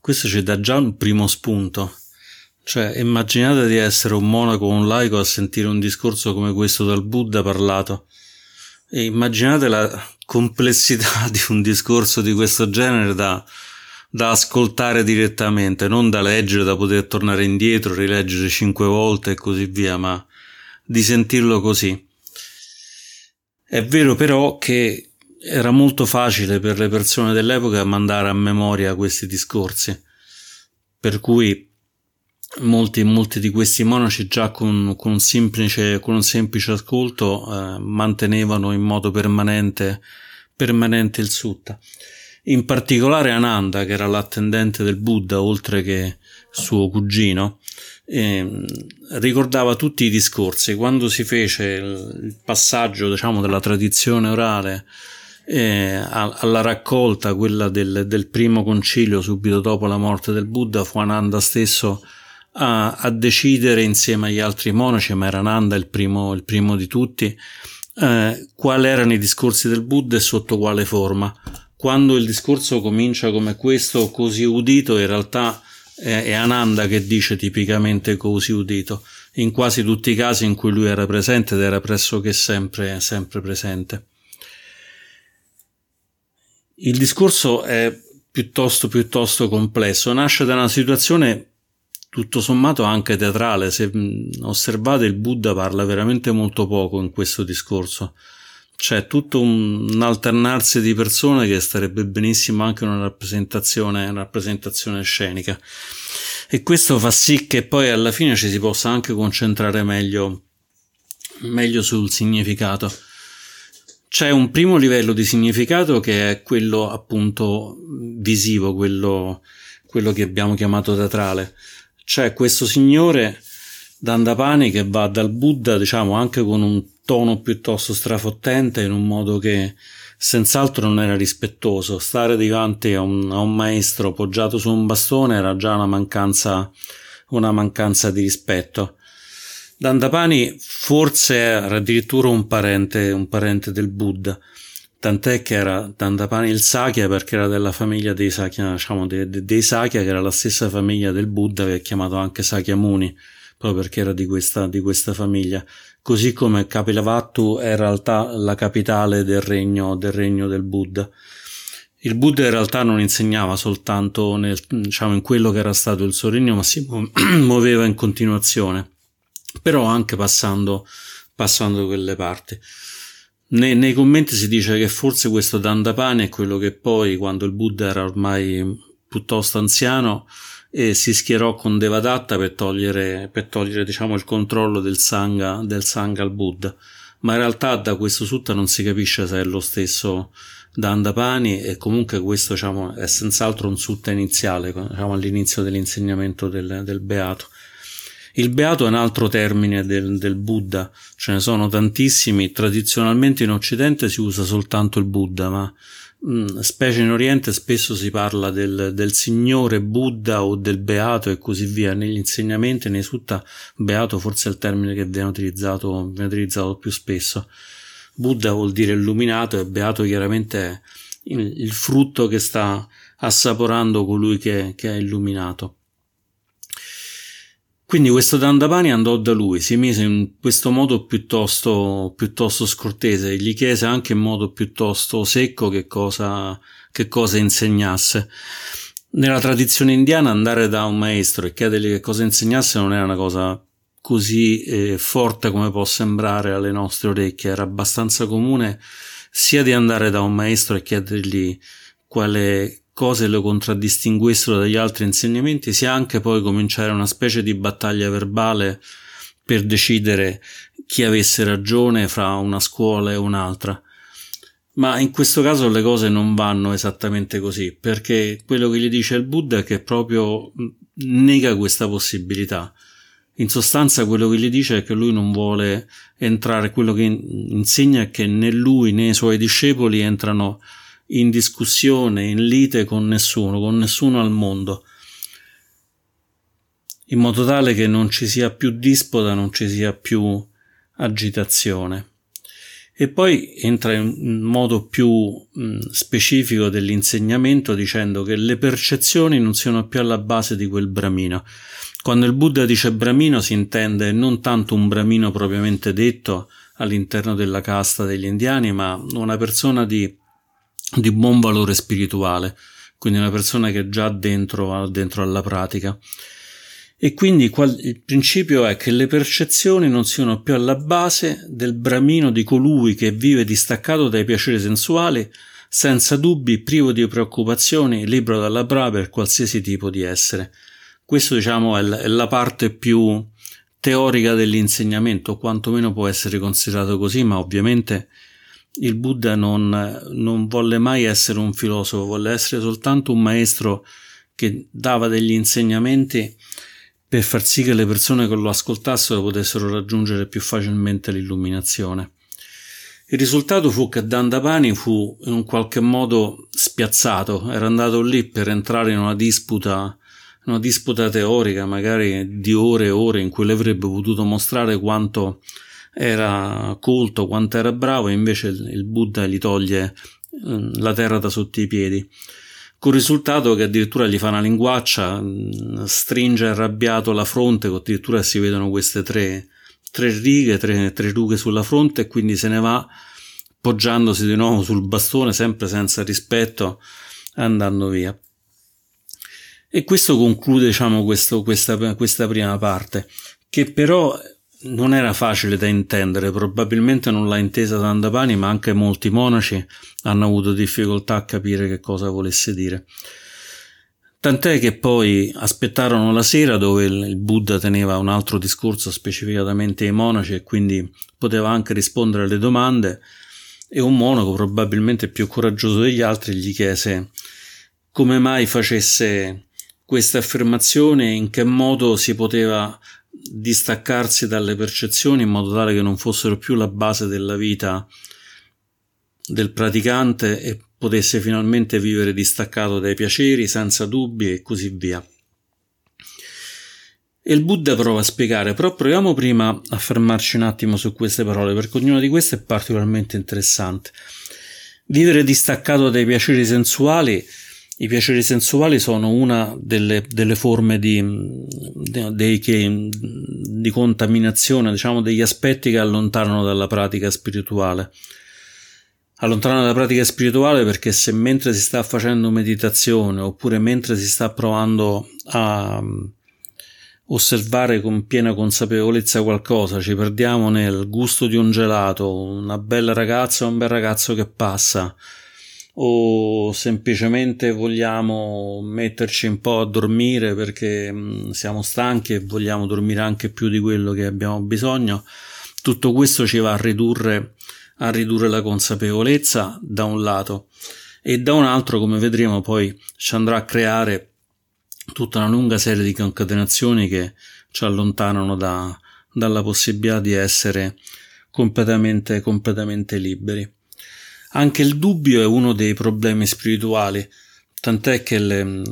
questo ci dà già un primo spunto. Cioè, immaginate di essere un monaco o un laico a sentire un discorso come questo dal Buddha parlato. E immaginate la complessità di un discorso di questo genere da, da ascoltare direttamente, non da leggere, da poter tornare indietro, rileggere cinque volte e così via, ma di sentirlo così. È vero però che era molto facile per le persone dell'epoca mandare a memoria questi discorsi, per cui molti, molti di questi monaci già con, con, un, semplice, con un semplice ascolto eh, mantenevano in modo permanente, permanente il sutta. In particolare Ananda, che era l'attendente del Buddha, oltre che suo cugino, eh, ricordava tutti i discorsi. Quando si fece il passaggio, diciamo, dalla tradizione orale eh, alla raccolta, quella del, del, primo concilio subito dopo la morte del Buddha, fu Ananda stesso a, a decidere insieme agli altri monaci, ma era Ananda il primo, il primo di tutti, eh, quali erano i discorsi del Buddha e sotto quale forma. Quando il discorso comincia come questo, così udito, in realtà è Ananda che dice tipicamente così udito, in quasi tutti i casi in cui lui era presente ed era pressoché sempre, sempre presente. Il discorso è piuttosto, piuttosto complesso, nasce da una situazione tutto sommato anche teatrale. Se osservate, il Buddha parla veramente molto poco in questo discorso. C'è tutto un, alternarsi di persone che starebbe benissimo anche una rappresentazione, una rappresentazione scenica. E questo fa sì che poi alla fine ci si possa anche concentrare meglio, meglio sul significato. C'è un primo livello di significato che è quello appunto visivo, quello, quello che abbiamo chiamato teatrale c'è questo signore Dandapani che va dal Buddha, diciamo, anche con un tono piuttosto strafottente, in un modo che senz'altro non era rispettoso. Stare davanti a un, a un maestro poggiato su un bastone era già una mancanza, una mancanza di rispetto. Dandapani forse era addirittura un parente, un parente del Buddha. Tant'è che era Dandapani il Sakya perché era della famiglia dei Sakya, diciamo dei, dei Sakya che era la stessa famiglia del Buddha che è chiamato anche Sakyamuni proprio perché era di questa, di questa famiglia. Così come Kapilavattu è in realtà la capitale del regno del, regno del Buddha. Il Buddha in realtà non insegnava soltanto nel, diciamo, in quello che era stato il suo regno ma si muoveva in continuazione però anche passando passando quelle parti nei, nei, commenti si dice che forse questo Dandapani è quello che poi, quando il Buddha era ormai piuttosto anziano, eh, si schierò con Devadatta per togliere, per togliere diciamo, il controllo del Sangha, del Sangha al Buddha. Ma in realtà da questo sutta non si capisce se è lo stesso Dandapani e comunque questo diciamo, è senz'altro un sutta iniziale, diciamo, all'inizio dell'insegnamento del, del Beato. Il beato è un altro termine del, del, Buddha, ce ne sono tantissimi, tradizionalmente in Occidente si usa soltanto il Buddha, ma mh, mm, specie in Oriente spesso si parla del, del, Signore Buddha o del beato e così via. Negli insegnamenti, nei sutta, beato forse è il termine che viene utilizzato, viene utilizzato più spesso. Buddha vuol dire illuminato e beato chiaramente è il, il frutto che sta assaporando colui che, che è illuminato. Quindi questo Dandapani andò da lui, si mise in questo modo piuttosto, piuttosto scortese, gli chiese anche in modo piuttosto secco che cosa, che cosa insegnasse. Nella tradizione indiana andare da un maestro e chiedergli che cosa insegnasse non era una cosa così eh, forte come può sembrare alle nostre orecchie, era abbastanza comune sia di andare da un maestro e chiedergli quale, cose lo contraddistinguessero dagli altri insegnamenti, sia anche poi cominciare una specie di battaglia verbale per decidere chi avesse ragione fra una scuola e un'altra. Ma in questo caso le cose non vanno esattamente così, perché quello che gli dice il Buddha è che proprio nega questa possibilità. In sostanza quello che gli dice è che lui non vuole entrare, quello che insegna è che né lui né i suoi discepoli entrano in discussione, in lite con nessuno, con nessuno al mondo, in modo tale che non ci sia più dispota, non ci sia più agitazione. E poi entra in modo più specifico dell'insegnamento dicendo che le percezioni non siano più alla base di quel bramino. Quando il Buddha dice bramino si intende non tanto un bramino propriamente detto all'interno della casta degli indiani, ma una persona di, di buon valore spirituale, quindi una persona che è già dentro, dentro alla pratica. E quindi il principio è che le percezioni non siano più alla base del bramino di colui che vive distaccato dai piaceri sensuali, senza dubbi, privo di preoccupazioni, libero dalla brava per qualsiasi tipo di essere. Questo, diciamo, è la parte più teorica dell'insegnamento, quantomeno può essere considerato così, ma ovviamente il Buddha non, non volle mai essere un filosofo, volle essere soltanto un maestro che dava degli insegnamenti per far sì che le persone che lo ascoltassero potessero raggiungere più facilmente l'illuminazione. Il risultato fu che Dandapani fu in un qualche modo spiazzato, era andato lì per entrare in una disputa, una disputa teorica, magari di ore e ore, in cui le avrebbe potuto mostrare quanto era colto, quanto era bravo, e invece il Buddha gli toglie mm, la terra da sotto i piedi con il risultato che addirittura gli fa una linguaccia, mm, stringe arrabbiato la fronte, addirittura si vedono queste tre, tre righe, tre, tre rughe sulla fronte e quindi se ne va poggiandosi di nuovo sul bastone, sempre senza rispetto, andando via. E questo conclude, diciamo, questo, questa, questa prima parte, che però non era facile da intendere, probabilmente non l'ha intesa Dandapani, ma anche molti monaci hanno avuto difficoltà a capire che cosa volesse dire. Tant'è che poi aspettarono la sera dove il Buddha teneva un altro discorso specificatamente ai monaci e quindi poteva anche rispondere alle domande e un monaco, probabilmente più coraggioso degli altri, gli chiese come mai facesse questa affermazione e in che modo si poteva distaccarsi dalle percezioni in modo tale che non fossero più la base della vita del praticante e potesse finalmente vivere distaccato dai piaceri, senza dubbi e così via. E il Buddha prova a spiegare, però proviamo prima a fermarci un attimo su queste parole, perché ognuna di queste è particolarmente interessante. Vivere distaccato dai piaceri sensuali i piaceri sensuali sono una delle, delle forme di, di, di, di, contaminazione, diciamo degli aspetti che allontanano dalla pratica spirituale. Allontanano dalla pratica spirituale perché se mentre si sta facendo meditazione oppure mentre si sta provando a osservare con piena consapevolezza qualcosa, ci perdiamo nel gusto di un gelato, una bella ragazza o un bel ragazzo che passa, o semplicemente vogliamo metterci un po' a dormire perché mm, siamo stanchi e vogliamo dormire anche più di quello che abbiamo bisogno, tutto questo ci va a ridurre, a ridurre la consapevolezza da un lato e da un altro, come vedremo, poi ci andrà a creare tutta una lunga serie di concatenazioni che ci allontanano da, dalla possibilità di essere completamente, completamente liberi. Anche il dubbio è uno dei problemi spirituali, tant'è che le,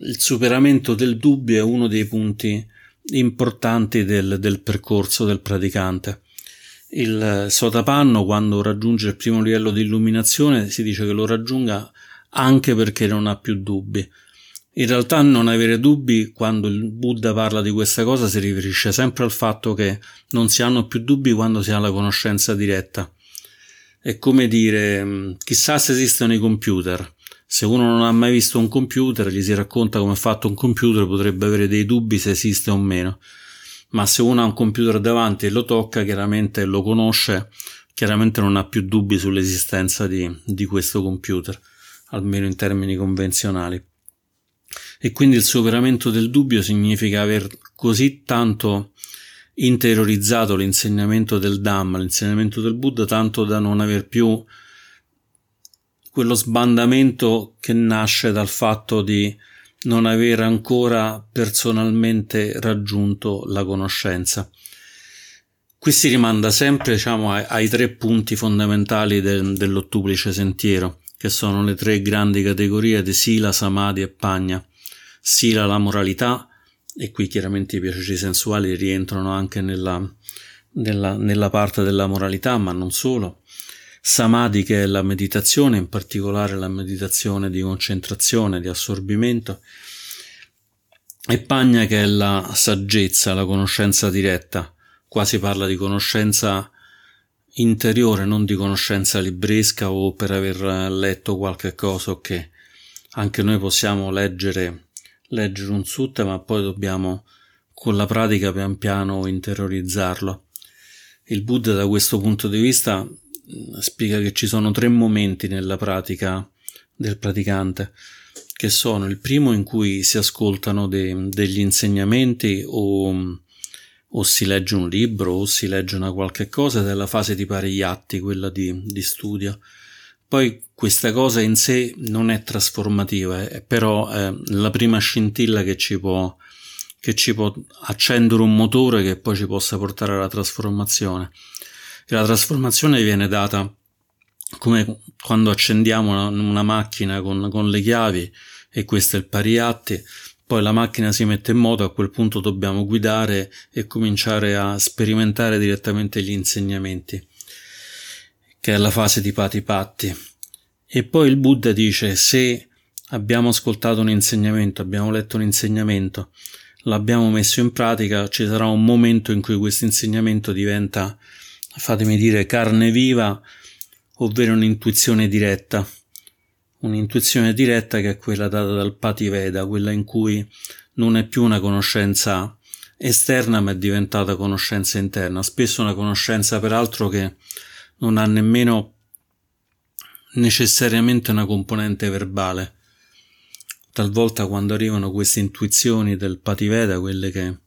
il superamento del dubbio è uno dei punti importanti del, del percorso del praticante. Il sotapanno, quando raggiunge il primo livello di illuminazione, si dice che lo raggiunga anche perché non ha più dubbi. In realtà non avere dubbi quando il Buddha parla di questa cosa si riferisce sempre al fatto che non si hanno più dubbi quando si ha la conoscenza diretta. È come dire, mm, chissà se esistono i computer. Se uno non ha mai visto un computer, gli si racconta come è fatto un computer, potrebbe avere dei dubbi se esiste o meno. Ma se uno ha un computer davanti e lo tocca, chiaramente lo conosce, chiaramente non ha più dubbi sull'esistenza di, di questo computer, almeno in termini convenzionali. E quindi il superamento del dubbio significa aver così tanto interiorizzato l'insegnamento del Dhamma, l'insegnamento del Buddha, tanto da non aver più quello sbandamento che nasce dal fatto di non aver ancora personalmente raggiunto la conoscenza. Qui si rimanda sempre diciamo, ai, ai tre punti fondamentali del, dell'ottuplice sentiero, che sono le tre grandi categorie di Sila, Samadhi e Pagna. Sila la moralità, e qui chiaramente i piaceri sensuali rientrano anche nella, della, nella parte della moralità, ma non solo. Samadhi che è la meditazione, in particolare la meditazione di concentrazione, di assorbimento, e Pagna che è la saggezza, la conoscenza diretta. Qua si parla di conoscenza interiore, non di conoscenza libresca o per aver letto qualche cosa o che. Anche noi possiamo leggere, leggere un sutta, ma poi dobbiamo con la pratica pian piano interiorizzarlo. Il Buddha da questo punto di vista spiega che ci sono tre momenti nella pratica del praticante, che sono il primo in cui si ascoltano de, degli insegnamenti o, o, si legge un libro o si legge una qualche cosa ed è la fase di parigliatti, quella di, di studio. Poi questa cosa in sé non è trasformativa, è però è la prima scintilla che ci può che ci può accendere un motore che poi ci possa portare alla trasformazione. E la trasformazione viene data come quando accendiamo una, una macchina con, con, le chiavi e questo è il pariatti, poi la macchina si mette in moto, a quel punto dobbiamo guidare e cominciare a sperimentare direttamente gli insegnamenti, che è la fase di pati patti. E poi il Buddha dice se abbiamo ascoltato un insegnamento, abbiamo letto un insegnamento, l'abbiamo messo in pratica, ci sarà un momento in cui questo insegnamento diventa fatemi dire, carne viva, ovvero un'intuizione diretta. Un'intuizione diretta che è quella data dal Pativeda, quella in cui non è più una conoscenza esterna ma è diventata conoscenza interna, spesso una conoscenza peraltro che non ha nemmeno necessariamente una componente verbale. Talvolta quando arrivano queste intuizioni del Pativeda, quelle che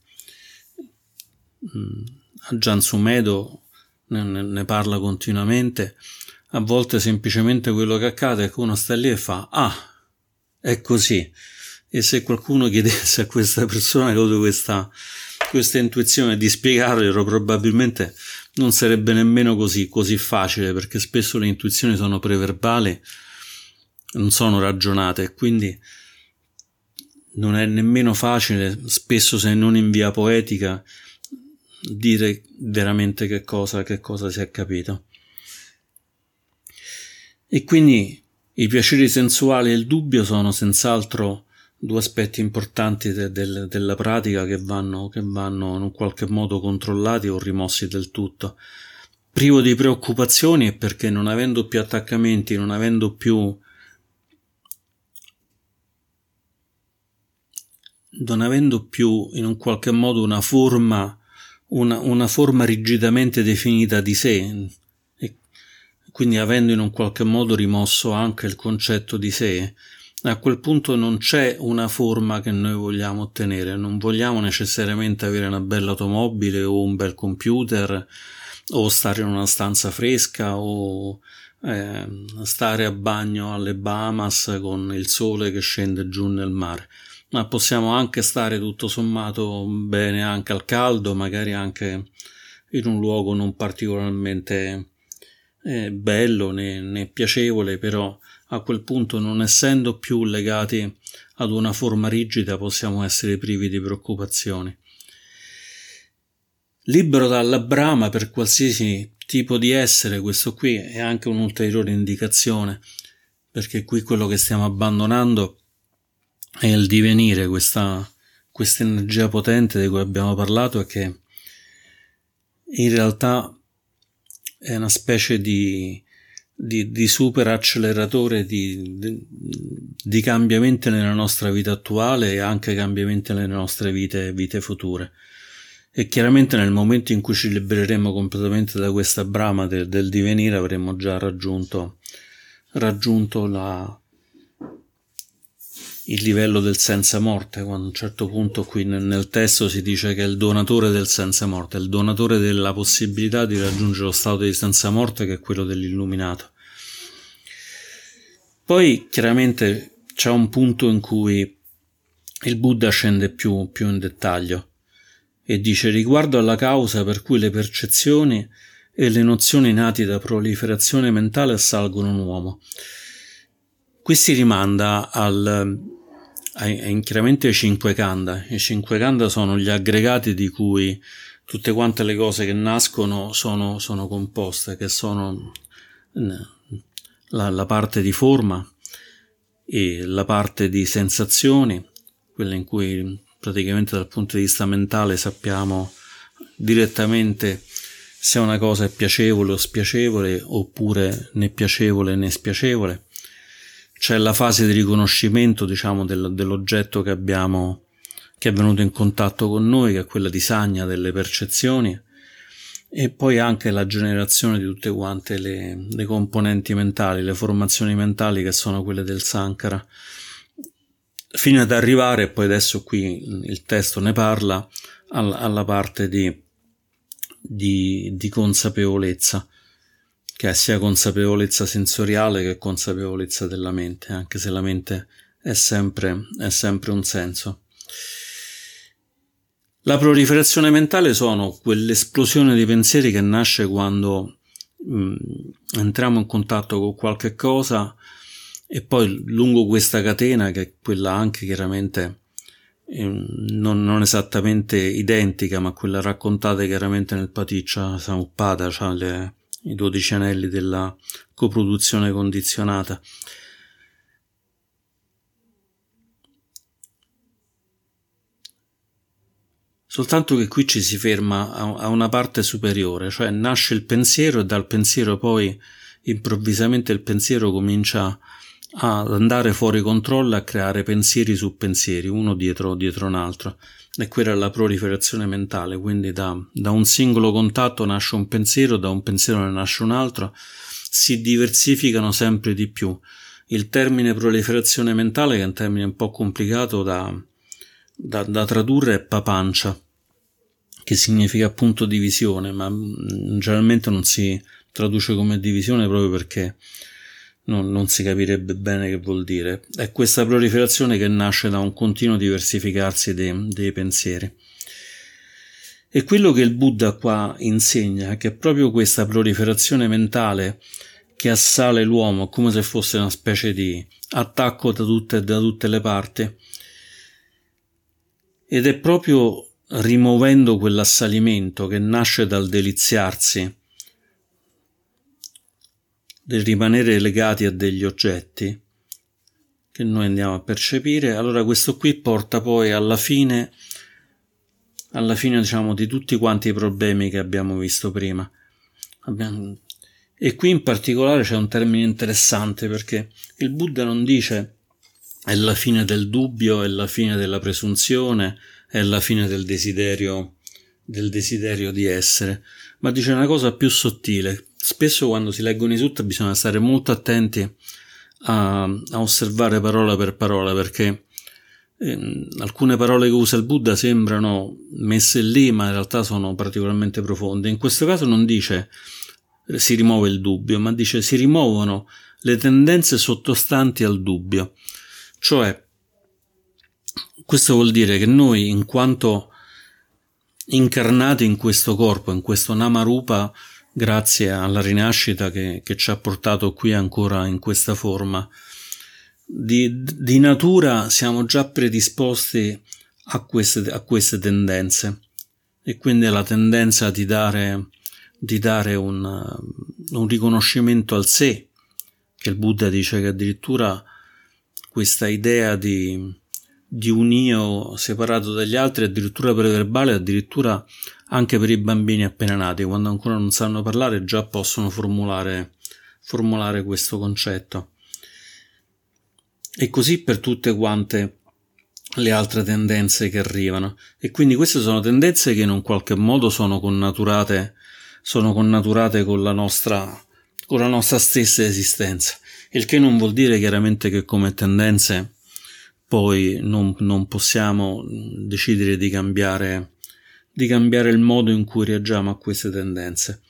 mm, a Giansumedo ne, ne parla continuamente, a volte semplicemente quello che accade è che uno sta lì e fa ah, è così. E se qualcuno chiedesse a questa persona che ha avuto questa, questa intuizione di spiegarglielo, probabilmente non sarebbe nemmeno così, così facile, perché spesso le intuizioni sono preverbali, non sono ragionate, e quindi non è nemmeno facile, spesso se non in via poetica, dire veramente che cosa, che cosa si è capito. E quindi i piaceri sensuali e il dubbio sono senz'altro due aspetti importanti de, de, della pratica che vanno, che vanno in un qualche modo controllati o rimossi del tutto. Privo di preoccupazioni è perché non avendo più attaccamenti, non avendo più non avendo più in un qualche modo una forma una, una forma rigidamente definita di sé, e quindi avendo in un qualche modo rimosso anche il concetto di sé, a quel punto non c'è una forma che noi vogliamo ottenere, non vogliamo necessariamente avere una bella automobile o un bel computer o stare in una stanza fresca o eh, stare a bagno alle Bahamas con il sole che scende giù nel mare. Ma possiamo anche stare tutto sommato bene anche al caldo, magari anche in un luogo non particolarmente eh, bello né, né piacevole, però a quel punto non essendo più legati ad una forma rigida possiamo essere privi di preoccupazioni. Libero dalla brama per qualsiasi tipo di essere, questo qui è anche un'ulteriore indicazione, perché qui quello che stiamo abbandonando è il divenire, questa, questa energia potente di cui abbiamo parlato e che in realtà è una specie di, di, di super acceleratore di, di, di, cambiamenti nella nostra vita attuale e anche cambiamenti nelle nostre vite, vite future. E chiaramente nel momento in cui ci libereremo completamente da questa brama del, del divenire avremo già raggiunto, raggiunto la, il livello del senza morte, quando a un certo punto qui nel, testo si dice che è il donatore del senza morte, il donatore della possibilità di raggiungere lo stato di senza morte che è quello dell'illuminato. Poi chiaramente c'è un punto in cui il Buddha scende più, più in dettaglio e dice riguardo alla causa per cui le percezioni e le nozioni nati da proliferazione mentale assalgono un uomo. Qui si rimanda al, ai, chiaramente ai cinque kanda. I cinque kanda sono gli aggregati di cui tutte quante le cose che nascono sono, sono composte, che sono la, la parte di forma e la parte di sensazioni, quella in cui praticamente dal punto di vista mentale sappiamo direttamente se una cosa è piacevole o spiacevole oppure né piacevole né spiacevole. C'è la fase di riconoscimento, diciamo, del, dell'oggetto che abbiamo, che è venuto in contatto con noi, che è quella di sagna delle percezioni, e poi anche la generazione di tutte quante le, le componenti mentali, le formazioni mentali che sono quelle del Sankara, fino ad arrivare, poi adesso qui il testo ne parla, alla, alla parte di di, di consapevolezza, che è sia consapevolezza sensoriale che consapevolezza della mente, anche se la mente è sempre, è sempre un senso. La proliferazione mentale sono quell'esplosione di pensieri che nasce quando mh, mm, entriamo in contatto con qualche cosa e poi lungo questa catena, che è quella anche chiaramente Ehm, non, non, esattamente identica, ma quella raccontata chiaramente nel Paticcia Samuppada, cioè le, i dodici anelli della coproduzione condizionata. Soltanto che qui ci si ferma a, una parte superiore, cioè nasce il pensiero e dal pensiero poi improvvisamente il pensiero comincia ad andare fuori controllo a creare pensieri su pensieri, uno dietro, dietro un altro. E quella è la proliferazione mentale, quindi da, da un singolo contatto nasce un pensiero, da un pensiero ne nasce un altro, si diversificano sempre di più. Il termine proliferazione mentale, che è un termine un po' complicato da, da, da tradurre, è papancia, che significa appunto divisione, ma mm, generalmente non si traduce come divisione proprio perché non, non, si capirebbe bene che vuol dire. È questa proliferazione che nasce da un continuo diversificarsi dei, dei pensieri. E quello che il Buddha qua insegna è che proprio questa proliferazione mentale che assale l'uomo come se fosse una specie di attacco da tutte, da tutte le parti ed è proprio rimuovendo quell'assalimento che nasce dal deliziarsi del rimanere legati a degli oggetti che noi andiamo a percepire, allora questo qui porta poi alla fine, alla fine diciamo di tutti quanti i problemi che abbiamo visto prima. E qui in particolare c'è un termine interessante perché il Buddha non dice è la fine del dubbio, è la fine della presunzione, è la fine del desiderio, del desiderio di essere, ma dice una cosa più sottile, spesso quando si leggono i sutta bisogna stare molto attenti a, a osservare parola per parola perché eh, alcune parole che usa il Buddha sembrano messe lì ma in realtà sono particolarmente profonde. In questo caso non dice si rimuove il dubbio, ma dice si rimuovono le tendenze sottostanti al dubbio. Cioè, questo vuol dire che noi, in quanto incarnati in questo corpo, in questo Namarupa, grazie alla rinascita che, che ci ha portato qui ancora in questa forma. Di, di natura siamo già predisposti a queste, a queste tendenze e quindi la tendenza di dare, di dare un, un riconoscimento al sé, che il Buddha dice che addirittura questa idea di, di un io separato dagli altri, addirittura preverbale, addirittura anche per i bambini appena nati, quando ancora non sanno parlare, già possono formulare, formulare questo concetto. E così per tutte quante le altre tendenze che arrivano. E quindi queste sono tendenze che in un qualche modo sono connaturate, sono connaturate con la nostra, con la nostra stessa esistenza. Il che non vuol dire chiaramente che come tendenze poi non, non possiamo decidere di cambiare, di cambiare il modo in cui reagiamo a queste tendenze.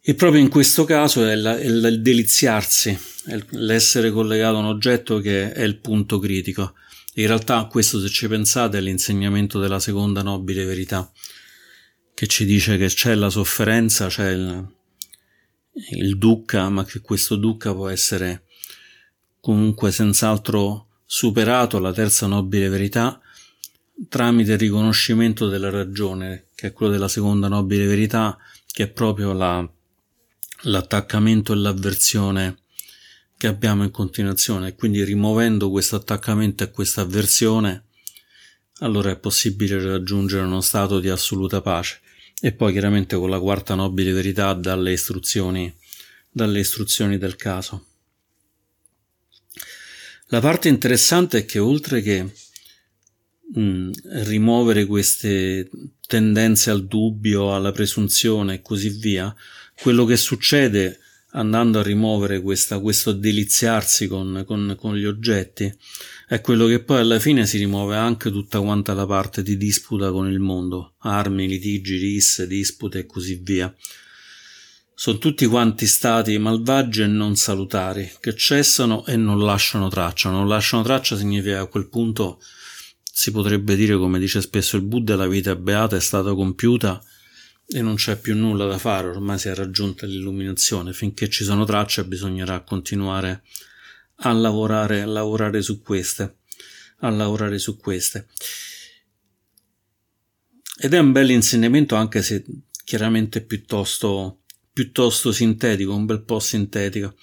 E proprio in questo caso è, la, è il deliziarsi, è l'essere collegato a un oggetto che è il punto critico. In realtà questo, se ci pensate, è l'insegnamento della seconda nobile verità, che ci dice che c'è la sofferenza, c'è il, il dukkha, ma che questo dukkha può essere comunque senz'altro superato la terza nobile verità tramite il riconoscimento della ragione, che è quello della seconda nobile verità, che è proprio la, l'attaccamento e l'avversione che abbiamo in continuazione. Quindi rimuovendo questo attaccamento e questa avversione, allora è possibile raggiungere uno stato di assoluta pace. E poi chiaramente con la quarta nobile verità dalle istruzioni, dalle istruzioni del caso. La parte interessante è che oltre che mh, mm, rimuovere queste tendenze al dubbio, alla presunzione e così via, quello che succede andando a rimuovere questa, questo deliziarsi con, con, con gli oggetti è quello che poi alla fine si rimuove anche tutta quanta la parte di disputa con il mondo, armi, litigi, risse, dispute e così via sono tutti quanti stati malvagi e non salutari, che cessano e non lasciano traccia. Non lasciano traccia significa a quel punto si potrebbe dire, come dice spesso il Buddha, la vita beata è stata compiuta e non c'è più nulla da fare, ormai si è raggiunta l'illuminazione. Finché ci sono tracce bisognerà continuare a lavorare, a lavorare su queste, a lavorare su queste. Ed è un bel insegnamento anche se chiaramente piuttosto piuttosto sintetico, un bel po' sintetico.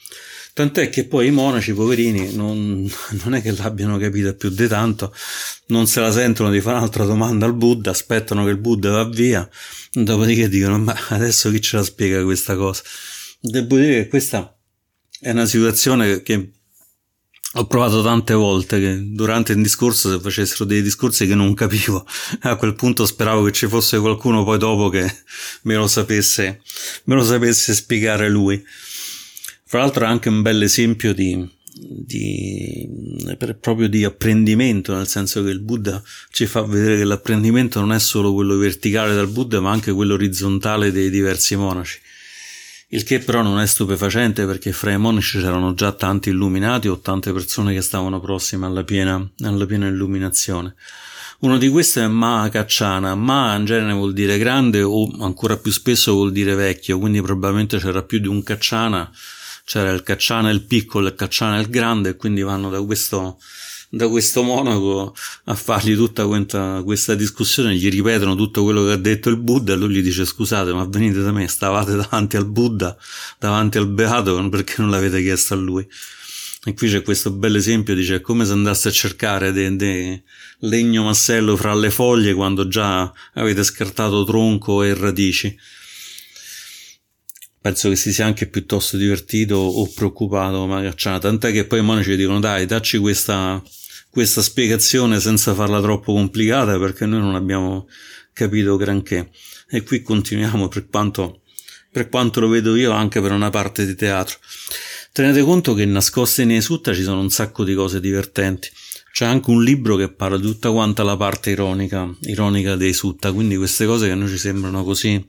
Tant'è che poi i monaci, poverini, non, non, è che l'abbiano capita più di tanto, non se la sentono di fare un'altra domanda al Buddha, aspettano che il Buddha va via, dopodiché dicono: Ma adesso chi ce la spiega questa cosa? Devo dire che questa è una situazione che ho provato tante volte che durante il discorso se facessero dei discorsi che non capivo, a quel punto speravo che ci fosse qualcuno poi dopo che me lo sapesse, me lo sapesse spiegare lui. Fra l'altro è anche un bel esempio di, di, proprio di apprendimento, nel senso che il Buddha ci fa vedere che l'apprendimento non è solo quello verticale dal Buddha, ma anche quello orizzontale dei diversi monaci il che però non è stupefacente perché fra i monaci c'erano già tanti illuminati o tante persone che stavano prossime alla piena, alla piena illuminazione. Uno di questi è Ma Kacciana. Ma in genere vuol dire grande o ancora più spesso vuol dire vecchio, quindi probabilmente c'era più di un Kacciana. C'era il Kacciana il piccolo e il Kacciana il grande e quindi vanno da questo da questo monaco a fargli tutta questa, questa, discussione, gli ripetono tutto quello che ha detto il Buddha e lui gli dice scusate ma venite da me, stavate davanti al Buddha, davanti al Beato perché non l'avete chiesto a lui. E qui c'è questo bel esempio, dice è come se andaste a cercare de, de legno massello fra le foglie quando già avete scartato tronco e radici penso che si sia anche piuttosto divertito o preoccupato Magacciana, tant'è che poi i monaci dicono dai dacci questa, questa spiegazione senza farla troppo complicata perché noi non abbiamo capito granché. E qui continuiamo per quanto, per quanto lo vedo io anche per una parte di teatro. Tenete conto che nascoste nei sutta ci sono un sacco di cose divertenti. C'è anche un libro che parla di tutta quanta la parte ironica, ironica dei sutta quindi queste cose che a noi ci sembrano così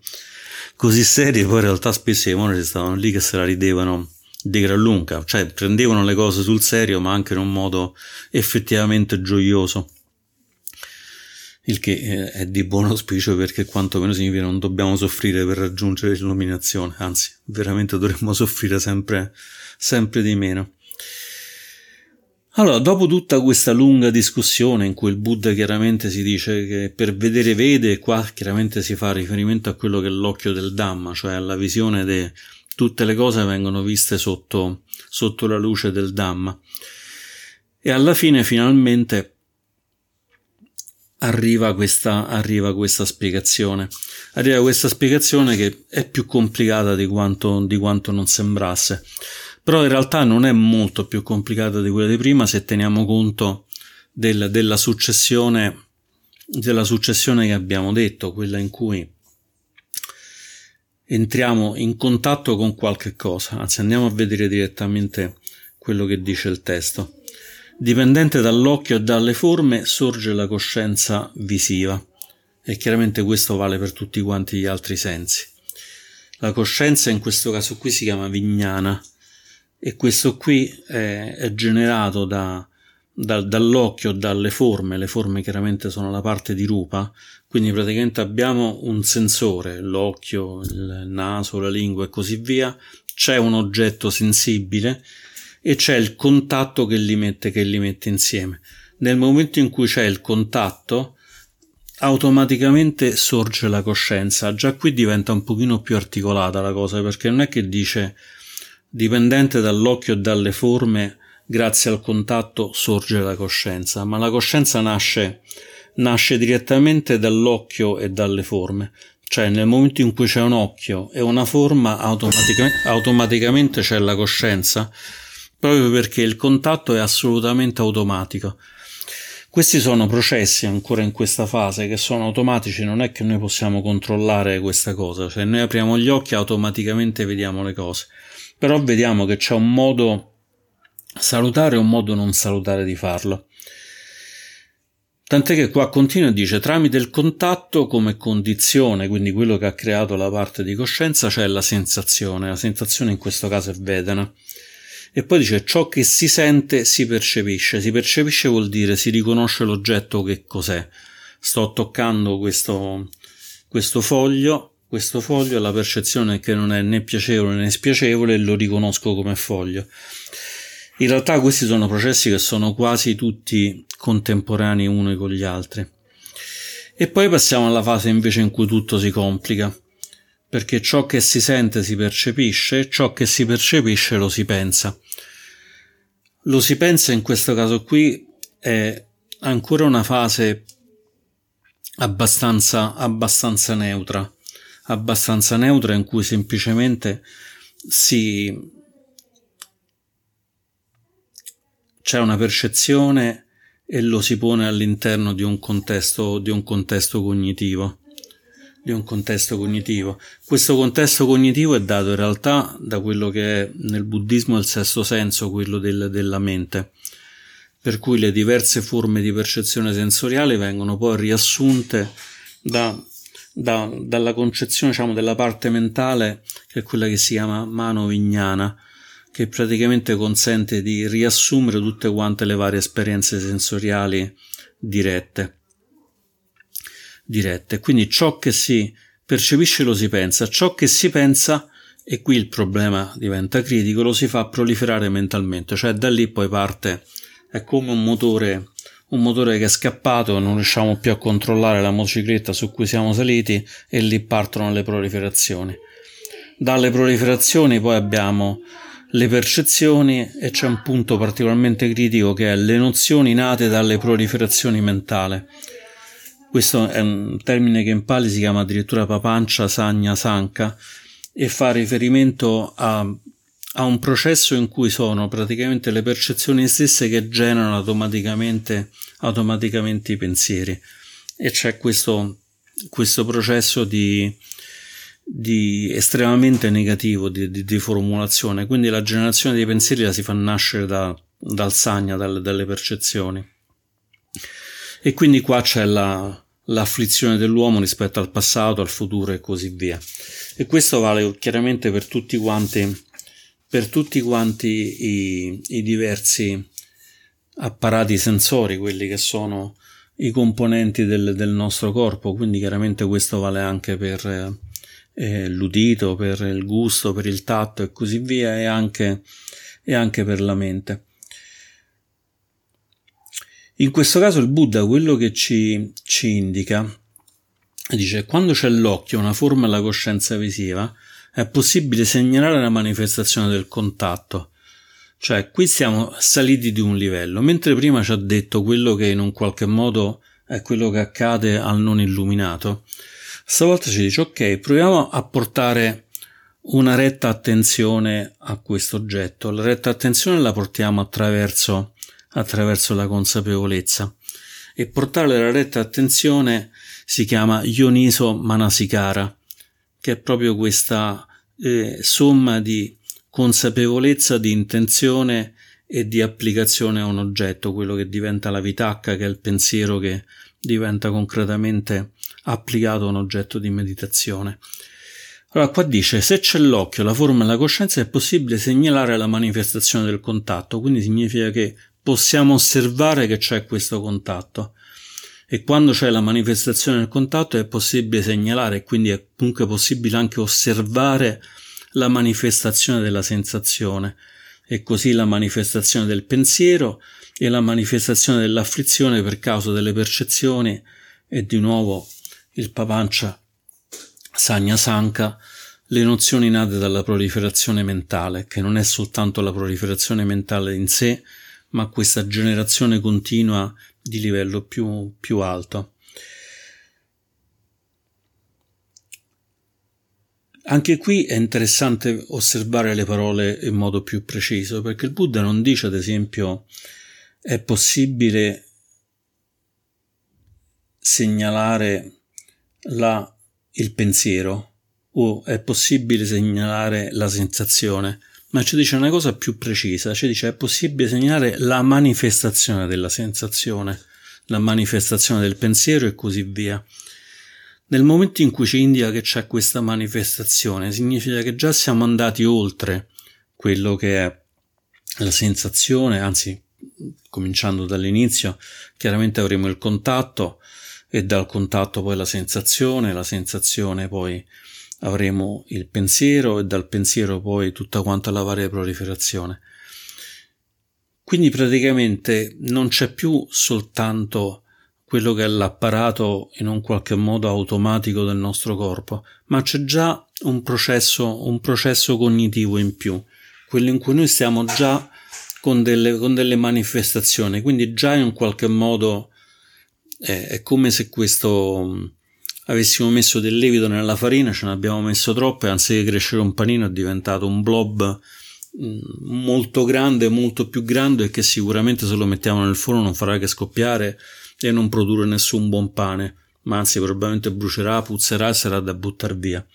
così serie poi in realtà spesso i monaci stavano lì che se la ridevano di gran lunga, cioè prendevano le cose sul serio ma anche in un modo effettivamente gioioso. Il che eh, è di buon auspicio perché quantomeno significa non dobbiamo soffrire per raggiungere l'illuminazione, anzi veramente dovremmo soffrire sempre, sempre di meno. Allora, dopo tutta questa lunga discussione in cui il Buddha chiaramente si dice che per vedere vede, qua chiaramente si fa riferimento a quello che è l'occhio del Dhamma, cioè alla visione di tutte le cose vengono viste sotto, sotto la luce del Dhamma. E alla fine finalmente arriva questa, arriva questa spiegazione. Arriva questa spiegazione che è più complicata di quanto, di quanto non sembrasse però in realtà non è molto più complicata di quella di prima se teniamo conto del, della successione della successione che abbiamo detto, quella in cui entriamo in contatto con qualche cosa, anzi andiamo a vedere direttamente quello che dice il testo. Dipendente dall'occhio e dalle forme sorge la coscienza visiva e chiaramente questo vale per tutti quanti gli altri sensi. La coscienza in questo caso qui si chiama vignana e questo qui è, è generato da, da, dall'occhio, dalle forme, le forme chiaramente sono la parte di rupa, quindi praticamente abbiamo un sensore, l'occhio, il naso, la lingua e così via, c'è un oggetto sensibile e c'è il contatto che li mette, che li mette insieme. Nel momento in cui c'è il contatto, automaticamente sorge la coscienza. Già qui diventa un pochino più articolata la cosa perché non è che dice dipendente dall'occhio e dalle forme, grazie al contatto sorge la coscienza, ma la coscienza nasce, nasce direttamente dall'occhio e dalle forme. Cioè nel momento in cui c'è un occhio e una forma, automaticamente, automaticamente c'è la coscienza, proprio perché il contatto è assolutamente automatico. Questi sono processi ancora in questa fase che sono automatici, non è che noi possiamo controllare questa cosa, cioè noi apriamo gli occhi e automaticamente vediamo le cose, però vediamo che c'è un modo salutare e un modo non salutare di farlo. Tant'è che qua continua e dice tramite il contatto come condizione, quindi quello che ha creato la parte di coscienza, c'è la sensazione, la sensazione in questo caso è Vedana. E poi dice ciò che si sente si percepisce. Si percepisce vuol dire si riconosce l'oggetto che cos'è. Sto toccando questo, questo foglio, questo foglio la percezione che non è né piacevole né spiacevole lo riconosco come foglio. In realtà questi sono processi che sono quasi tutti contemporanei uno con gli altri. E poi passiamo alla fase invece in cui tutto si complica perché ciò che si sente si percepisce, ciò che si percepisce lo si pensa. Lo si pensa in questo caso qui è ancora una fase abbastanza, abbastanza neutra, abbastanza neutra in cui semplicemente si c'è una percezione e lo si pone all'interno di un contesto, di un contesto cognitivo di un contesto cognitivo. Questo contesto cognitivo è dato in realtà da quello che è nel buddismo il sesto senso, quello del, della mente, per cui le diverse forme di percezione sensoriale vengono poi riassunte da, da, dalla concezione diciamo, della parte mentale che è quella che si chiama mano vignana, che praticamente consente di riassumere tutte quante le varie esperienze sensoriali dirette dirette. Quindi ciò che si percepisce lo si pensa, ciò che si pensa, e qui il problema diventa critico, lo si fa proliferare mentalmente, cioè da lì poi parte, è come un motore, un motore che è scappato, non riusciamo più a controllare la motocicletta su cui siamo saliti e lì partono le proliferazioni. Dalle proliferazioni poi abbiamo le percezioni e c'è un punto particolarmente critico che è le nozioni nate dalle proliferazioni mentali. Questo è un termine che in Pali si chiama addirittura papancia sagna sanca e fa riferimento a, a un processo in cui sono praticamente le percezioni stesse che generano automaticamente, automaticamente i pensieri. E c'è questo, questo processo di, di estremamente negativo di, di, di, formulazione. Quindi la generazione dei pensieri la si fa nascere da, dal sagna, dalle, dalle percezioni. E quindi qua c'è la, l'afflizione dell'uomo rispetto al passato, al futuro e così via. E questo vale chiaramente per tutti quanti, per tutti quanti i, i diversi apparati sensori, quelli che sono i componenti del, del, nostro corpo, quindi chiaramente questo vale anche per eh, l'udito, per il gusto, per il tatto e così via e anche, e anche per la mente. In questo caso il Buddha quello che ci, ci indica dice quando c'è l'occhio, una forma e la coscienza visiva, è possibile segnalare la manifestazione del contatto. Cioè, qui siamo saliti di un livello, mentre prima ci ha detto quello che in un qualche modo è quello che accade al non illuminato. Stavolta ci dice ok, proviamo a portare una retta attenzione a questo oggetto. La retta attenzione la portiamo attraverso attraverso la consapevolezza. E portare la retta attenzione si chiama Ioniso Manasikara, che è proprio questa eh, somma di consapevolezza, di intenzione e di applicazione a un oggetto, quello che diventa la vitacca, che è il pensiero che diventa concretamente applicato a un oggetto di meditazione. Allora, qua dice: se c'è l'occhio, la forma e la coscienza, è possibile segnalare la manifestazione del contatto, quindi significa che possiamo osservare che c'è questo contatto. E quando c'è la manifestazione del contatto è possibile segnalare quindi è comunque possibile anche osservare la manifestazione della sensazione. E così la manifestazione del pensiero e la manifestazione dell'afflizione per causa delle percezioni e di nuovo il Papancia Sagna Sanka le nozioni nate dalla proliferazione mentale, che non è soltanto la proliferazione mentale in sé, ma questa generazione continua di livello più, più alto. Anche qui è interessante osservare le parole in modo più preciso, perché il Buddha non dice, ad esempio, è possibile segnalare la, il pensiero o è possibile segnalare la sensazione, ma ci dice una cosa più precisa, ci dice è possibile segnalare la manifestazione della sensazione, la manifestazione del pensiero e così via. Nel momento in cui ci indica che c'è questa manifestazione, significa che già siamo andati oltre quello che è la sensazione, anzi, cominciando dall'inizio, chiaramente avremo il contatto e dal contatto poi la sensazione, la sensazione poi avremo il pensiero e dal pensiero poi tutta quanta la varia proliferazione. Quindi praticamente non c'è più soltanto quello che è l'apparato in un qualche modo automatico del nostro corpo, ma c'è già un processo, un processo cognitivo in più, quello in cui noi stiamo già con delle, con delle manifestazioni, quindi già in un qualche modo è, è come se questo avessimo messo del lievito nella farina, ce ne abbiamo messo troppo e anziché crescere un panino è diventato un blob molto grande, molto più grande e che sicuramente se lo mettiamo nel forno non farà che scoppiare e non produrre nessun buon pane, ma anzi probabilmente brucerà, puzzerà e sarà da buttare via.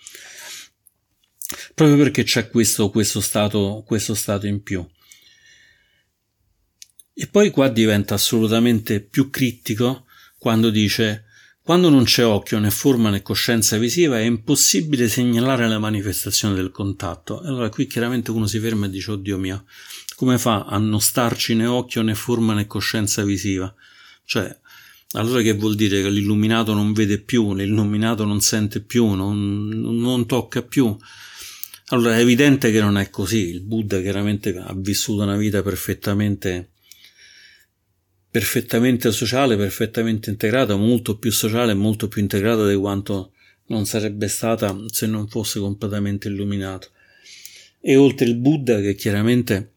Proprio perché c'è questo, questo, stato, questo stato in più. E poi qua diventa assolutamente più critico quando dice quando non c'è occhio né forma né coscienza visiva è impossibile segnalare la manifestazione del contatto. Allora qui chiaramente uno si ferma e dice, oddio mio, come fa a non starci né occhio né forma né coscienza visiva? Cioè, allora che vuol dire che l'illuminato non vede più, l'illuminato non sente più, non, non tocca più? Allora è evidente che non è così. Il Buddha chiaramente ha vissuto una vita perfettamente perfettamente sociale, perfettamente integrata, molto più sociale e molto più integrata di quanto non sarebbe stata se non fosse completamente illuminato. E oltre il Buddha, che chiaramente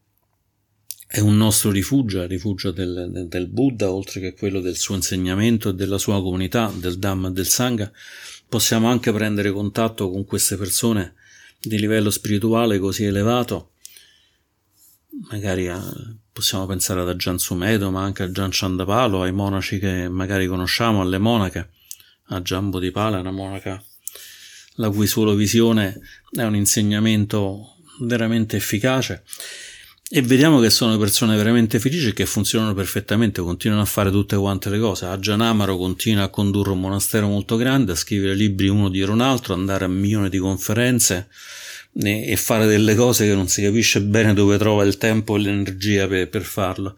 è un nostro rifugio, il rifugio del, del, del, Buddha, oltre che quello del suo insegnamento e della sua comunità, del Dhamma e del Sangha, possiamo anche prendere contatto con queste persone di livello spirituale così elevato, magari a, possiamo pensare ad Aggian Sumedo, ma anche a Gian Chandapalo, ai monaci che magari conosciamo, alle monache, a Giambo di Pala, una monaca la cui solo visione è un insegnamento veramente efficace. E vediamo che sono persone veramente felici e che funzionano perfettamente, continuano a fare tutte quante le cose. Aggian Amaro continua a condurre un monastero molto grande, a scrivere libri uno dietro un altro, andare a milioni di conferenze e fare delle cose che non si capisce bene dove trova il tempo e l'energia per, per farlo.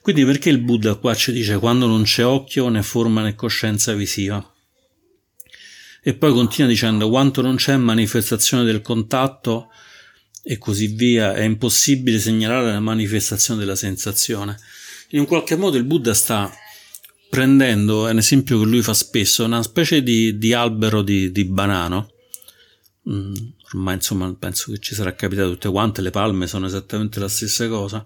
Quindi perché il Buddha qua ci dice quando non c'è occhio né forma né coscienza visiva? E poi continua dicendo quanto non c'è manifestazione del contatto e così via, è impossibile segnalare la manifestazione della sensazione. In un qualche modo il Buddha sta prendendo, è un esempio che lui fa spesso, una specie di, di albero di, di banano. Ormai insomma penso che ci sarà capitato tutte quante, le palme sono esattamente la stessa cosa.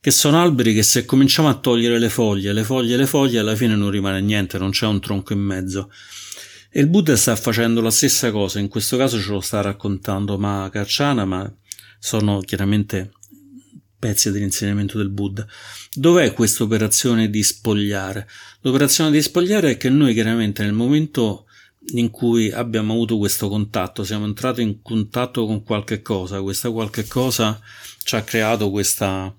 Che sono alberi che se cominciamo a togliere le foglie, le foglie, le foglie, alla fine non rimane niente, non c'è un tronco in mezzo. E il Buddha sta facendo la stessa cosa, in questo caso ce lo sta raccontando Mahakachana, ma sono chiaramente pezzi dell'insegnamento del Buddha. Dov'è questa operazione di spogliare? L'operazione di spogliare è che noi chiaramente nel momento in cui abbiamo avuto questo contatto, siamo entrati in contatto con qualche cosa, questa qualche cosa ci ha creato questa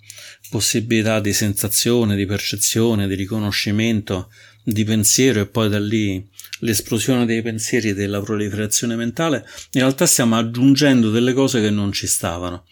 possibilità di sensazione, di percezione, di riconoscimento, di pensiero e poi da lì l'esplosione dei pensieri e della proliferazione mentale, in realtà stiamo aggiungendo delle cose che non ci stavano.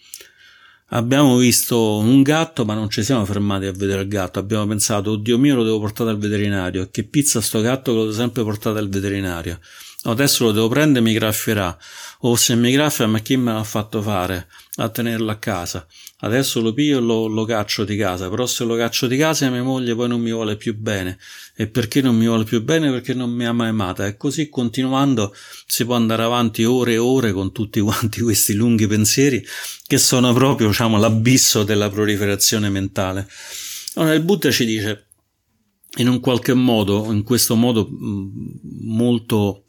Abbiamo visto un gatto, ma non ci siamo fermati a vedere il gatto. Abbiamo pensato, oddio mio, lo devo portare al veterinario. Che pizza sto gatto che lo devo sempre portato al veterinario. adesso lo devo prendere e mi graffierà, o se mi graffia ma chi me l'ha fatto fare a tenerlo a casa, adesso lo piglio e lo, lo caccio di casa, però se lo caccio di casa mia moglie poi non mi vuole più bene, e perché non mi vuole più bene? Perché non mi ha mai amata, e così continuando si può andare avanti ore e ore con tutti quanti questi lunghi pensieri che sono proprio, diciamo, l'abisso della proliferazione mentale. Allora il Buddha ci dice, in un qualche modo, in questo modo molto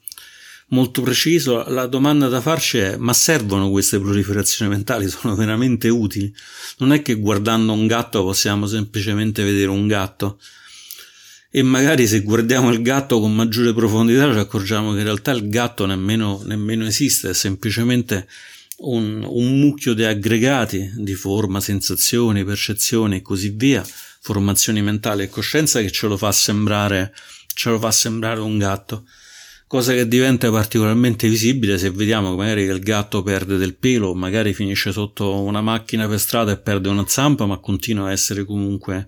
molto preciso, la domanda da farci è ma servono queste proliferazioni mentali? Sono veramente utili? Non è che guardando un gatto possiamo semplicemente vedere un gatto e magari se guardiamo il gatto con maggiore profondità ci accorgiamo che in realtà il gatto nemmeno, nemmeno esiste, è semplicemente un, un mucchio di aggregati di forma, sensazioni, percezioni e così via, formazioni mentali e coscienza che ce lo fa sembrare, ce lo fa sembrare un gatto cosa che diventa particolarmente visibile se vediamo che magari il gatto perde del pelo, magari finisce sotto una macchina per strada e perde una zampa, ma continua a essere comunque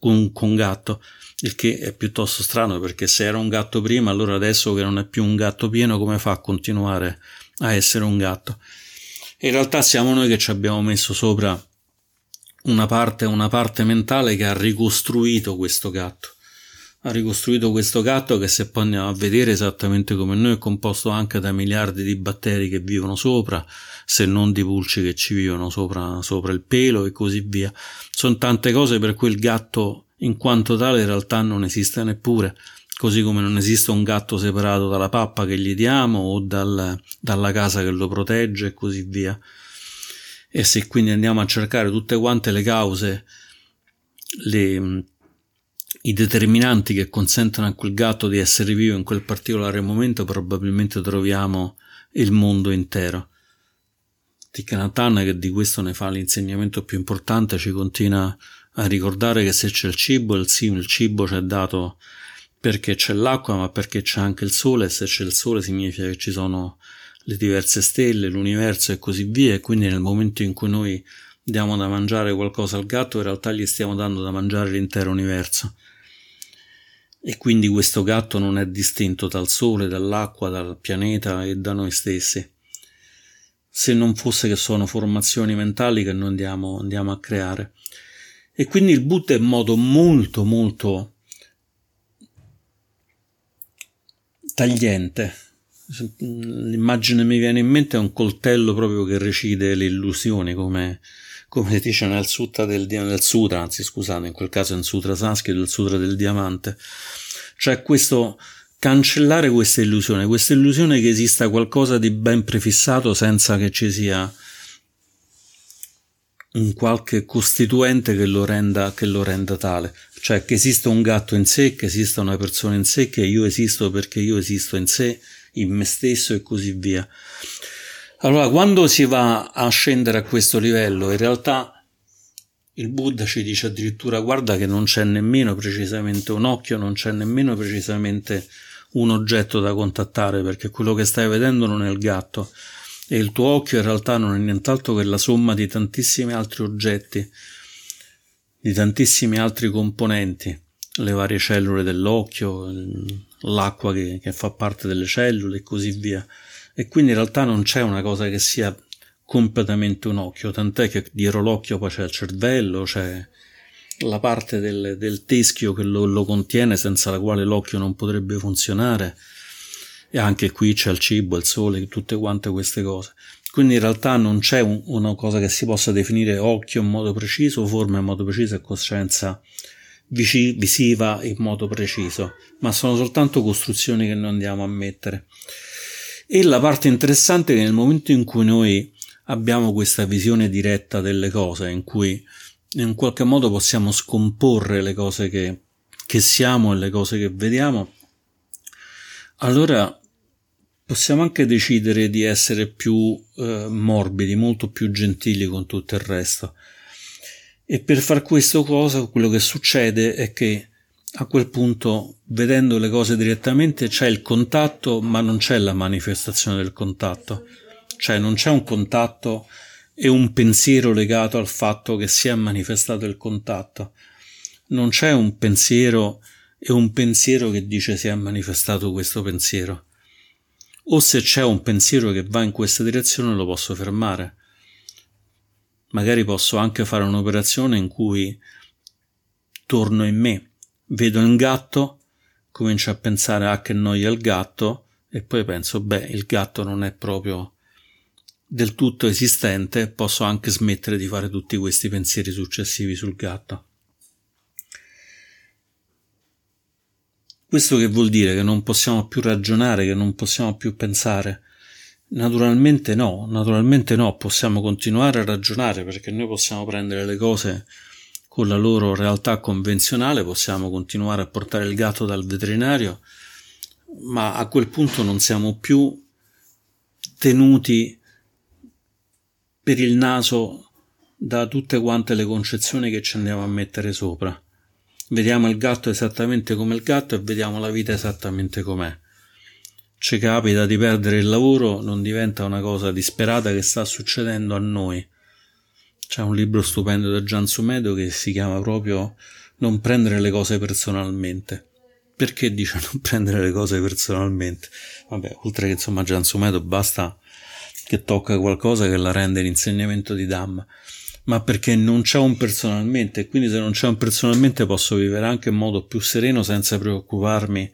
un, un gatto. Il che è piuttosto strano perché se era un gatto prima, allora adesso che non è più un gatto pieno, come fa a continuare a essere un gatto? in realtà siamo noi che ci abbiamo messo sopra una parte, una parte mentale che ha ricostruito questo gatto ha ricostruito questo gatto che se poi andiamo a vedere esattamente come noi è composto anche da miliardi di batteri che vivono sopra, se non di pulci che ci vivono sopra, sopra il pelo e così via. Sono tante cose per cui il gatto in quanto tale in realtà non esiste neppure, così come non esiste un gatto separato dalla pappa che gli diamo o dal, dalla casa che lo protegge e così via. E se quindi andiamo a cercare tutte quante le cause, le, i determinanti che consentono a quel gatto di essere vivo in quel particolare momento, probabilmente troviamo il mondo intero. Tikkanatan, che di questo ne fa l'insegnamento più importante, ci continua a ricordare che se c'è il cibo, il, il cibo c'è dato perché c'è l'acqua, ma perché c'è anche il sole, e se c'è il sole significa che ci sono le diverse stelle, l'universo e così via, e quindi nel momento in cui noi diamo da mangiare qualcosa al gatto, in realtà gli stiamo dando da mangiare l'intero universo e quindi questo gatto non è distinto dal sole, dall'acqua, dal pianeta e da noi stessi. Se non fosse che sono formazioni mentali che noi andiamo, andiamo a creare. E quindi il Buddha è in modo molto molto tagliente. L'immagine mi viene in mente è un coltello proprio che recide le illusioni, come, come dice nel sutta del, nel sutra, anzi scusate, in quel caso è un sutra sanscrito, il sutra del diamante. Cioè questo cancellare questa illusione, questa illusione che esista qualcosa di ben prefissato senza che ci sia un qualche costituente che lo renda, che lo renda tale. Cioè che esista un gatto in sé, che esista una persona in sé, che io esisto perché io esisto in sé, in me stesso e così via. Allora, quando si va a scendere a questo livello, in realtà il Buddha ci dice addirittura guarda che non c'è nemmeno precisamente un occhio, non c'è nemmeno precisamente un oggetto da contattare, perché quello che stai vedendo non è il gatto e il tuo occhio in realtà non è nient'altro che la somma di tantissimi altri oggetti, di tantissimi altri componenti, le varie cellule dell'occhio, l'acqua che, che fa parte delle cellule e così via. E quindi in realtà non c'è una cosa che sia completamente un occhio, tant'è che dietro l'occhio poi c'è il cervello, c'è la parte del, del teschio che lo, lo, contiene senza la quale l'occhio non potrebbe funzionare e anche qui c'è il cibo, il sole, tutte quante queste cose. Quindi in realtà non c'è un, una cosa che si possa definire occhio in modo preciso, forma in modo preciso e coscienza visiva in modo preciso, ma sono soltanto costruzioni che noi andiamo a mettere. E la parte interessante è che nel momento in cui noi abbiamo questa visione diretta delle cose, in cui in qualche modo possiamo scomporre le cose che, che siamo e le cose che vediamo, allora possiamo anche decidere di essere più eh, morbidi, molto più gentili con tutto il resto. E per far questo cosa, quello che succede è che a quel punto, vedendo le cose direttamente, c'è il contatto, ma non c'è la manifestazione del contatto. Cioè non c'è un contatto e un pensiero legato al fatto che si è manifestato il contatto. Non c'è un pensiero e un pensiero che dice si è manifestato questo pensiero. O se c'è un pensiero che va in questa direzione lo posso fermare. Magari posso anche fare un'operazione in cui torno in me, vedo il gatto, comincio a pensare ah che noia il gatto e poi penso beh il gatto non è proprio del tutto esistente, posso anche smettere di fare tutti questi pensieri successivi sul gatto. Questo che vuol dire che non possiamo più ragionare, che non possiamo più pensare? Naturalmente no, naturalmente no, possiamo continuare a ragionare perché noi possiamo prendere le cose con la loro realtà convenzionale, possiamo continuare a portare il gatto dal veterinario, ma a quel punto non siamo più tenuti per il naso da tutte quante le concezioni che ci andiamo a mettere sopra. Vediamo il gatto esattamente come il gatto e vediamo la vita esattamente com'è. Ci capita di perdere il lavoro, non diventa una cosa disperata che sta succedendo a noi. C'è un libro stupendo da Gian Sumedo che si chiama proprio Non prendere le cose personalmente. Perché dice non prendere le cose personalmente? Vabbè, oltre che insomma Gian Sumedo basta che tocca qualcosa che la rende l'insegnamento di Dhamma ma perché non c'è un personalmente quindi se non c'è un personalmente posso vivere anche in modo più sereno senza preoccuparmi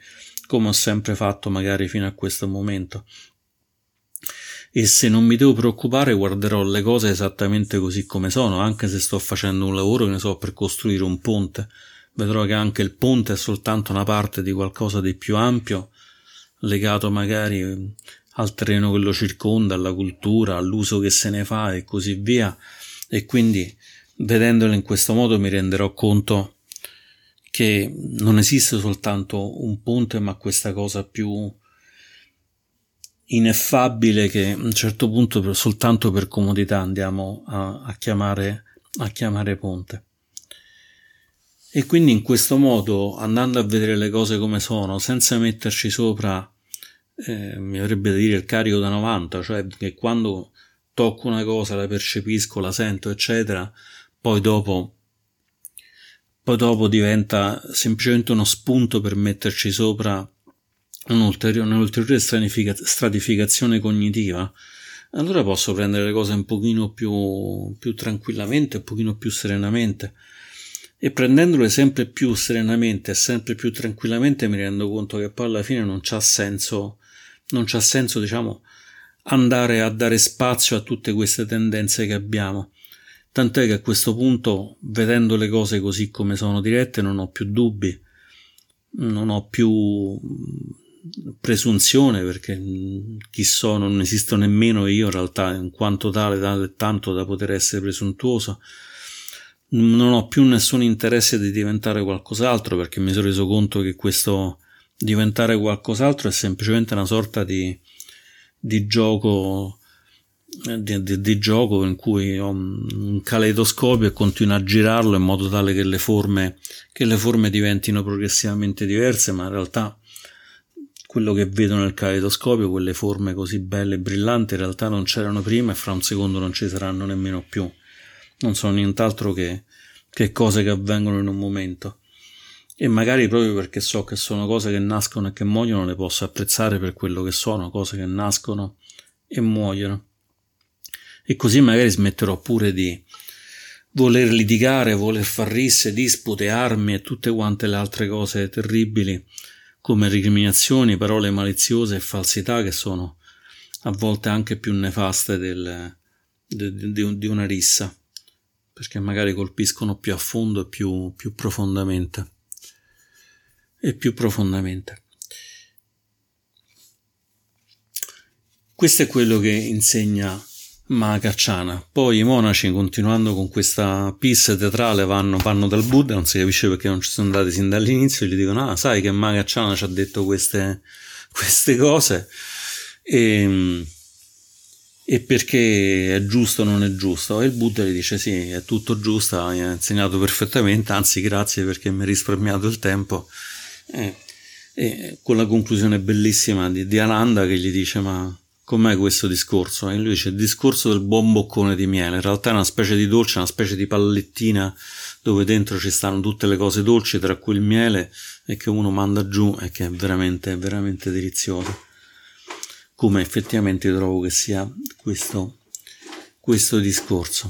come ho sempre fatto magari fino a questo momento. E se non mi devo preoccupare guarderò le cose esattamente così come sono, anche se sto facendo un lavoro che ne so per costruire un ponte. Vedrò che anche il ponte è soltanto una parte di qualcosa di più ampio, legato magari al terreno che lo circonda, alla cultura, all'uso che se ne fa e così via e quindi vedendolo in questo modo mi renderò conto che non esiste soltanto un ponte ma questa cosa più ineffabile che a un certo punto per, soltanto per comodità andiamo a, a, chiamare, a chiamare ponte. E quindi in questo modo, andando a vedere le cose come sono, senza metterci sopra, eh, mi avrebbe da dire il carico da 90, cioè che quando tocco una cosa, la percepisco, la sento, eccetera, poi dopo, poi dopo diventa semplicemente uno spunto per metterci sopra un'ulteriore, un'ulteriore stratificazione cognitiva, allora posso prendere le cose un pochino più, più tranquillamente, un pochino più serenamente. E prendendole sempre più serenamente e sempre più tranquillamente mi rendo conto che poi alla fine non c'ha senso, non c'ha senso, diciamo, andare a dare spazio a tutte queste tendenze che abbiamo. Tant'è che a questo punto, vedendo le cose così come sono dirette, non ho più dubbi, non ho più presunzione perché chi so non esisto nemmeno io in realtà in quanto tale, tale tanto da poter essere presuntuoso non ho più nessun interesse di diventare qualcos'altro perché mi sono reso conto che questo diventare qualcos'altro è semplicemente una sorta di di gioco di, di, di, gioco in cui ho un caleidoscopio e continuo a girarlo in modo tale che le forme che le forme diventino progressivamente diverse ma in realtà quello che vedo nel caleidoscopio quelle forme così belle e brillanti in realtà non c'erano prima e fra un secondo non ci saranno nemmeno più. Non sono nient'altro che, che cose che avvengono in un momento e magari proprio perché so che sono cose che nascono e che muoiono le posso apprezzare per quello che sono, cose che nascono e muoiono. E così magari smetterò pure di voler litigare, voler far risse, dispute, armi e tutte quante le altre cose terribili come recriminazioni, parole maliziose e falsità che sono a volte anche più nefaste del, di, di, di una rissa, perché magari colpiscono più a fondo e più, più profondamente e più profondamente. Questo è quello che insegna Mahakachana. Poi i monaci, continuando con questa pista teatrale, vanno, vanno, dal Buddha, non si capisce perché non ci sono andati sin dall'inizio, gli dicono, ah, sai che Mahakachana ci ha detto queste, queste cose, e, e, perché è giusto o non è giusto? E il Buddha gli dice, sì, è tutto giusto, hai insegnato perfettamente, anzi grazie perché mi hai risparmiato il tempo, e, e con la conclusione bellissima di, di Ananda che gli dice ma com'è questo discorso? E lui dice il discorso del buon boccone di miele, in realtà è una specie di dolce, una specie di pallettina dove dentro ci stanno tutte le cose dolci, tra cui il miele, e che uno manda giù e che è veramente, veramente delizioso. come effettivamente trovo che sia questo, questo discorso.